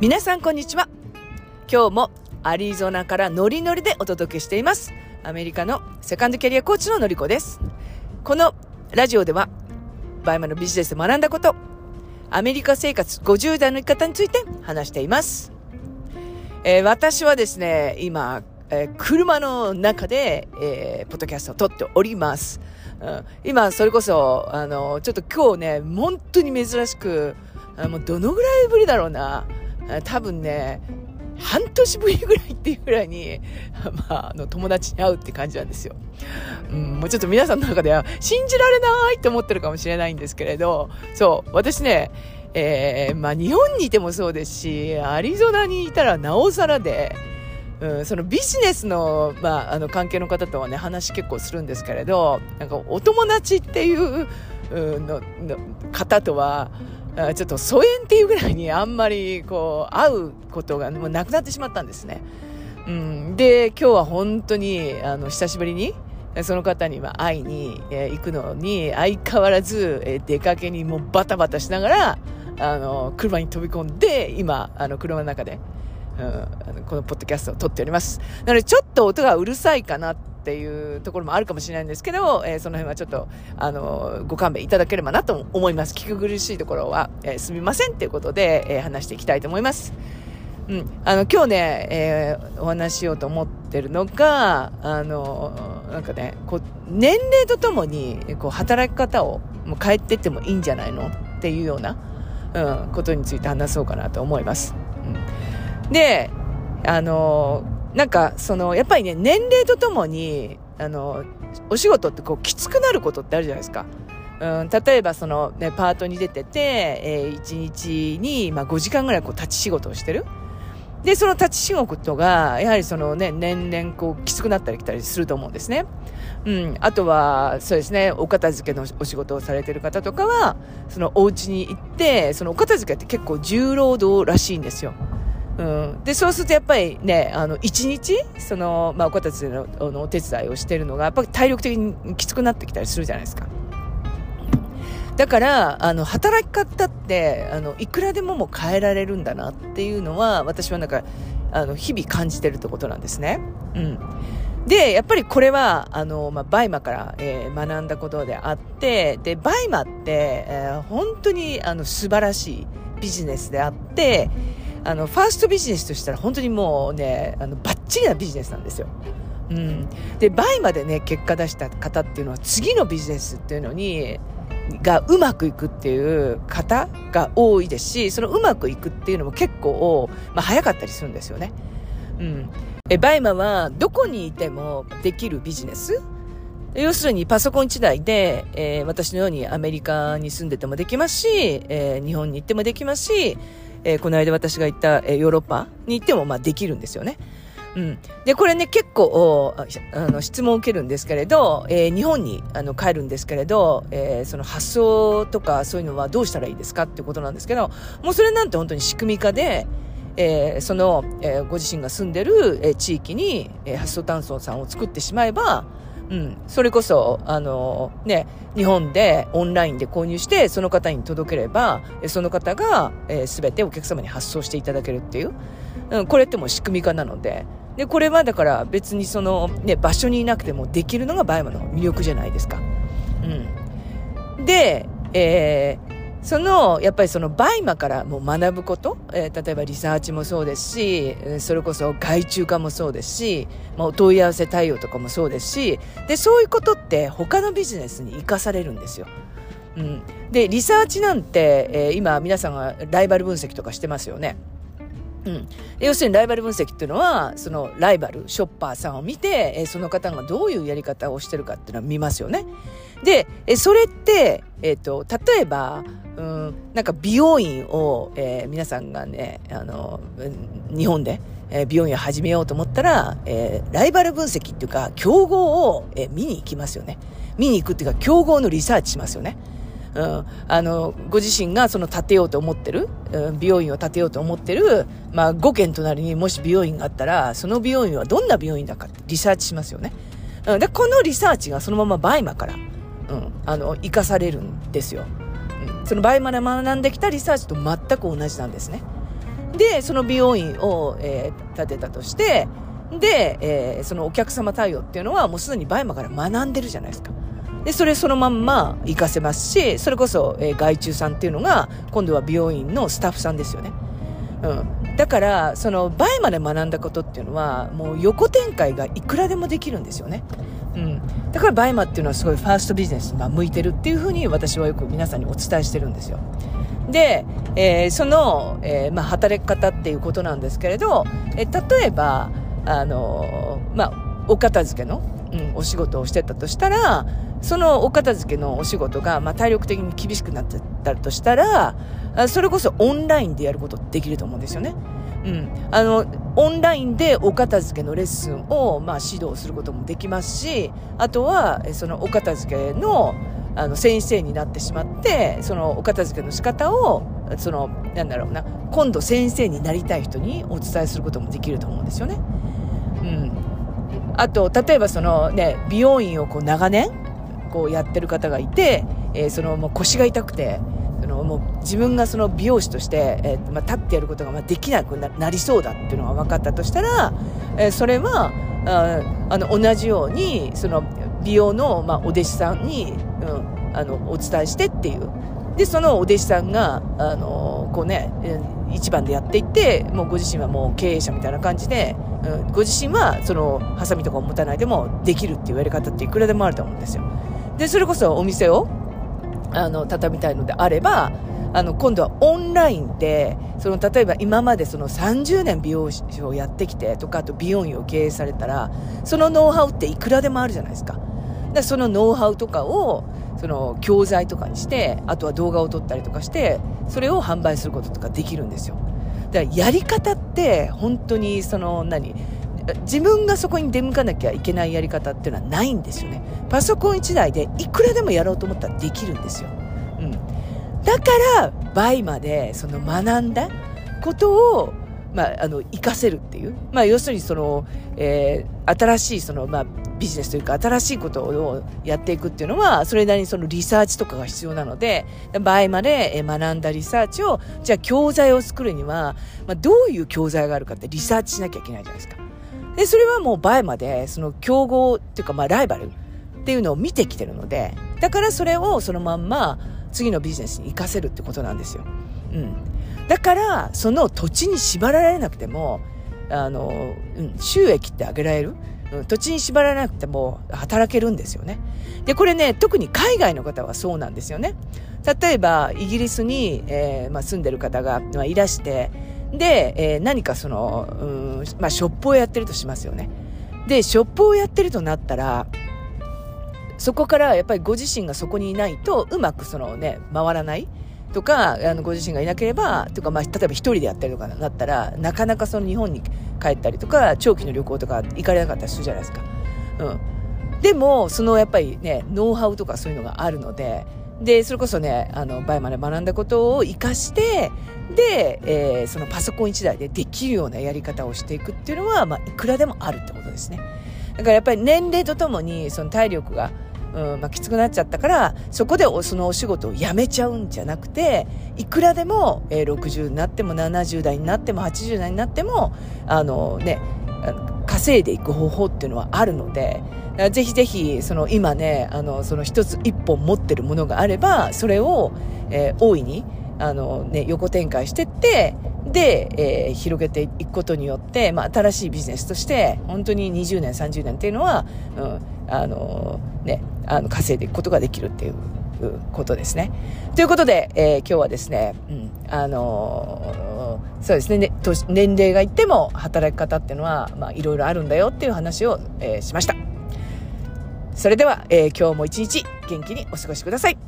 皆さんこんにちは。今日もアリゾナからノリノリでお届けしています。アメリカのセカンドキャリアコーチののりこです。このラジオではバイマのビジネスで学んだことアメリカ生活50代の生き方について話しています、えー、私はですね今、えー、車の中で、えー、ポッドキャストを撮っております。うん、今、それこそ、あの、ちょっと今日ね、本当に珍しく、あもうどのぐらいぶりだろうな。多分ね、半年ぶりぐらいっていうぐらいに、まあ、あの、友達に会うって感じなんですよ。うん、もうちょっと皆さんの中では信じられないって思ってるかもしれないんですけれど、そう、私ね、えー、まあ、日本にいてもそうですし、アリゾナにいたらなおさらで、うん、そのビジネスの,、まあ、あの関係の方とはね話結構するんですけれどなんかお友達っていうのの方とはちょっと疎遠っていうぐらいにあんまりこう会うことがもうなくなってしまったんですね。うん、で今日は本当にあの久しぶりにその方には会いに、え、行くのに相変わらず、え、出かけにもうバタバタしながらあの車に飛び込んで今あの車の中でうん、このポッドキャストを撮っております。なのでちょっと音がうるさいかなっていうところもあるかもしれないんですけど、えー、その辺はちょっと、あの、ご勘弁いただければなと思います。聞く苦しいところは、えー、すみませんっていうことで、えー、話していきたいと思います。うん、あの今日ね、えー、お話ししようと思ってるのがあのなんかねこう年齢とともにこう働き方をもう変えてってもいいんじゃないの？っていうような、うん、ことについて話そうかなと思います。うんで、あの、なんか、その、やっぱりね、年齢とともに、あの、お仕事ってこう、きつくなることってあるじゃないですか。うん、例えばその、ね、パートに出てて、えー、1日に、まあ、5時間ぐらいこう立ち仕事をしてる。で、その立ち仕事が、やはりそのね、年々こう、きつくなったり来たりすると思うんですね。うん。あとは、そうですね、お片付けのお仕事をされてる方とかは、そのお家に行って、そのお片付けって結構重労働らしいんですよ。うん、でそうするとやっぱりねあの1日その、まあ、お子たちののお手伝いをしてるのがやっぱり体力的にきつくなってきたりするじゃないですか。だからあの働き方ってあのいくらでももう変えられるんだなっていうのは私はなんかあの日々感じてるってことなんですね。うん、でやっぱりこれはあの、まあ、バイマから、えー、学んだことであってでバイマって、えー、本当にあの素晴らしいビジネスであって。あの、ファーストビジネスとしたら本当にもうね、あの、バッチリなビジネスなんですよ。うん。で、バイマでね、結果出した方っていうのは次のビジネスっていうのに、がうまくいくっていう方が多いですし、そのうまくいくっていうのも結構、まあ、早かったりするんですよね。うん。バイマはどこにいてもできるビジネス？要するにパソコン1台で、えー、私のようにアメリカに住んでてもできますし、えー、日本に行ってもできますし、えー、この間私が行った、えー、ヨーロッパに行っても、まあ、できるんですよね。うん。で、これね、結構、あの、質問を受けるんですけれど、えー、日本にあの帰るんですけれど、えー、その発想とかそういうのはどうしたらいいですかっていうことなんですけど、もうそれなんて本当に仕組み化で、えー、その、え、ご自身が住んでる、え、地域に、えー、発想炭素さんを作ってしまえば、うん、それこそ、あの、ね、日本でオンラインで購入して、その方に届ければ、その方が、えー、全てお客様に発送していただけるっていう、うん、これってもう仕組み化なので、で、これはだから別にその、ね、場所にいなくてもできるのがバイマの魅力じゃないですか。うん。で、えー、その、やっぱりそのバイマからもう学ぶこと、えー、例えばリサーチもそうですし、それこそ外注化もそうですし、まあ、お問い合わせ対応とかもそうですし、で、そういうことって他のビジネスに活かされるんですよ。うん。で、リサーチなんて、えー、今皆さんがライバル分析とかしてますよね。うん、要するにライバル分析っていうのはそのライバルショッパーさんを見て、えー、その方がどういうやり方をしてるかっていうのは見ますよね。で、それって、えーと、例えばうん、なんか美容院を、えー、皆さんがねあの日本で、えー、美容院を始めようと思ったら、えー、ライバル分析っていうか競合を、えー、見に行きますよね見に行くっていうか競合のリサーチしますよね。うん、あの、ご自身がその建てようと思ってる、うん、美容院を建てようと思ってる、まあ、5軒隣にもし美容院があったら、その美容院はどんな美容院だかってリサーチしますよね。うん、で、このリサーチがそのままバイマから、うん、あの、活かされるんですよ。うん、そのバイマで学んできたリサーチと全く同じなんですね。で、その美容院を、えー、建てたとして、で、えー、そのお客様対応っていうのはもうすでにバイマから学んでるじゃないですか。で、それそのまんま活かせますし、それこそ、えー、外注さんっていうのが、今度は美容院のスタッフさんですよね。うん。だから、その、バイマで学んだことっていうのは、もう横展開がいくらでもできるんですよね。だからバイマっていうのはすごいファーストビジネスに向いてるっていうふうに私はよく皆さんにお伝えしてるんですよ。で、えー、その、えー、まあ、働き方っていうことなんですけれど、えー、例えば、あのまあ、お片付けの、うん、お仕事をしてたとしたら、そのお片付けのお仕事が、まあ、体力的に厳しくなってたとしたら、それこそオンラインでやることできると思うんですよね。うん。あの、オンラインでお片付けのレッスンを、まあ、指導することもできますし、あとは、そのお片付けの、あの、先生になってしまって、そのお片付けの仕方を、その、なんだろうな、今度先生になりたい人にお伝えすることもできると思うんですよね。うん。あと、例えばそのね、美容院をこう長年、こうやってる方がいて、えー、そのもう腰が痛くて、そのもう自分がその美容師として、えーまあ、立ってやることがまあできなくなりそうだっていうのが分かったとしたら、えー、それはああの同じようにその美容の、まあ、お弟子さんに、うん、あのお伝えしてっていう。でそのお弟子さんがあのこうね一番でやっていってもうご自身はもう経営者みたいな感じで、うん、ご自身はそのハサミとかを持たないでもできるっていうやり方っていくらでもあると思うんですよ。でそれこそお店をあの畳みたいのであればあの今度はオンラインでその例えば今までその30年美容師をやってきてとかあと美容院を経営されたらそのノウハウっていくらでもあるじゃないですか。でそのノウハウとかをその教材とかにしてあとは動画を撮ったりとかしてそれを販売することとかできるんですよ。だからやり方って本当にその何自分がそこに出向かなきゃいけないやり方っていうのはないんですよねパソコン1台でいくらでもやろうと思ったらできるんですよ、うん、だから倍までその学んだことをまあ、あの、活かせるっていう。まあ、要するにその、えー、新しいその、まあ、ビジネスというか、新しいことをやっていくっていうのは、それなりにそのリサーチとかが必要なので、場合まで学んだリサーチを、じゃあ教材を作るには、まあ、どういう教材があるかってリサーチしなきゃいけないじゃないですか。で、それはもう前まで、その競合っていうか、まあ、ライバルっていうのを見てきてるので、だからそれをそのまんま、次のビジネスに活かせるってことなんですよ。うん。だから、その土地に縛られなくても、あの、うん、収益って上げられる？うん、土地に縛られなくても働けるんですよね。で、これね、特に海外の方はそうなんですよね。例えば、イギリスに、えー、まあ、住んでる方が、まあ、いらして、で、えー、何かその、うん、まあ、ショップをやってるとしますよね。で、ショップをやってるとなったら、そこからやっぱりご自身がそこにいないとうまくそのね、回らないとか、あの、ご自身がいなければ、とか、まあ、例えば一人でやったりとかなったら、なかなかその日本に帰ったりとか、長期の旅行とか行かれなかったりするじゃないですか。うん。でも、そのやっぱりね、ノウハウとかそういうのがあるので、で、それこそね、あの、バイマで学んだことを活かして、で、えー、そのパソコン1台でできるようなやり方をしていくっていうのは、まあ、いくらでもあるってことですね。だからやっぱり年齢とともに、その体力が、うんまあ、きつくなっちゃったから、そこでそのお仕事を辞めちゃうんじゃなくて、いくらでも、えー、60になっても70代になっても80代になっても、あのね、稼いでいく方法っていうのはあるので、ぜひぜひ、その今ね、あの、その一つ一本持ってるものがあれば、それを、えー、大いに、あのね、横展開してって、で、えー、広げていくことによって、まあ、新しいビジネスとして、本当に20年、30年っていうのは、うん、あの、ね、あの、稼いでいくことができるっていうことですね。ということで、えー、今日はですね、うん、あのー、そうですね、ね年齢がいっても働き方っていうのは、いろいろあるんだよっていう話を、えー、しました。それでは、えー、今日も一日元気にお過ごしください。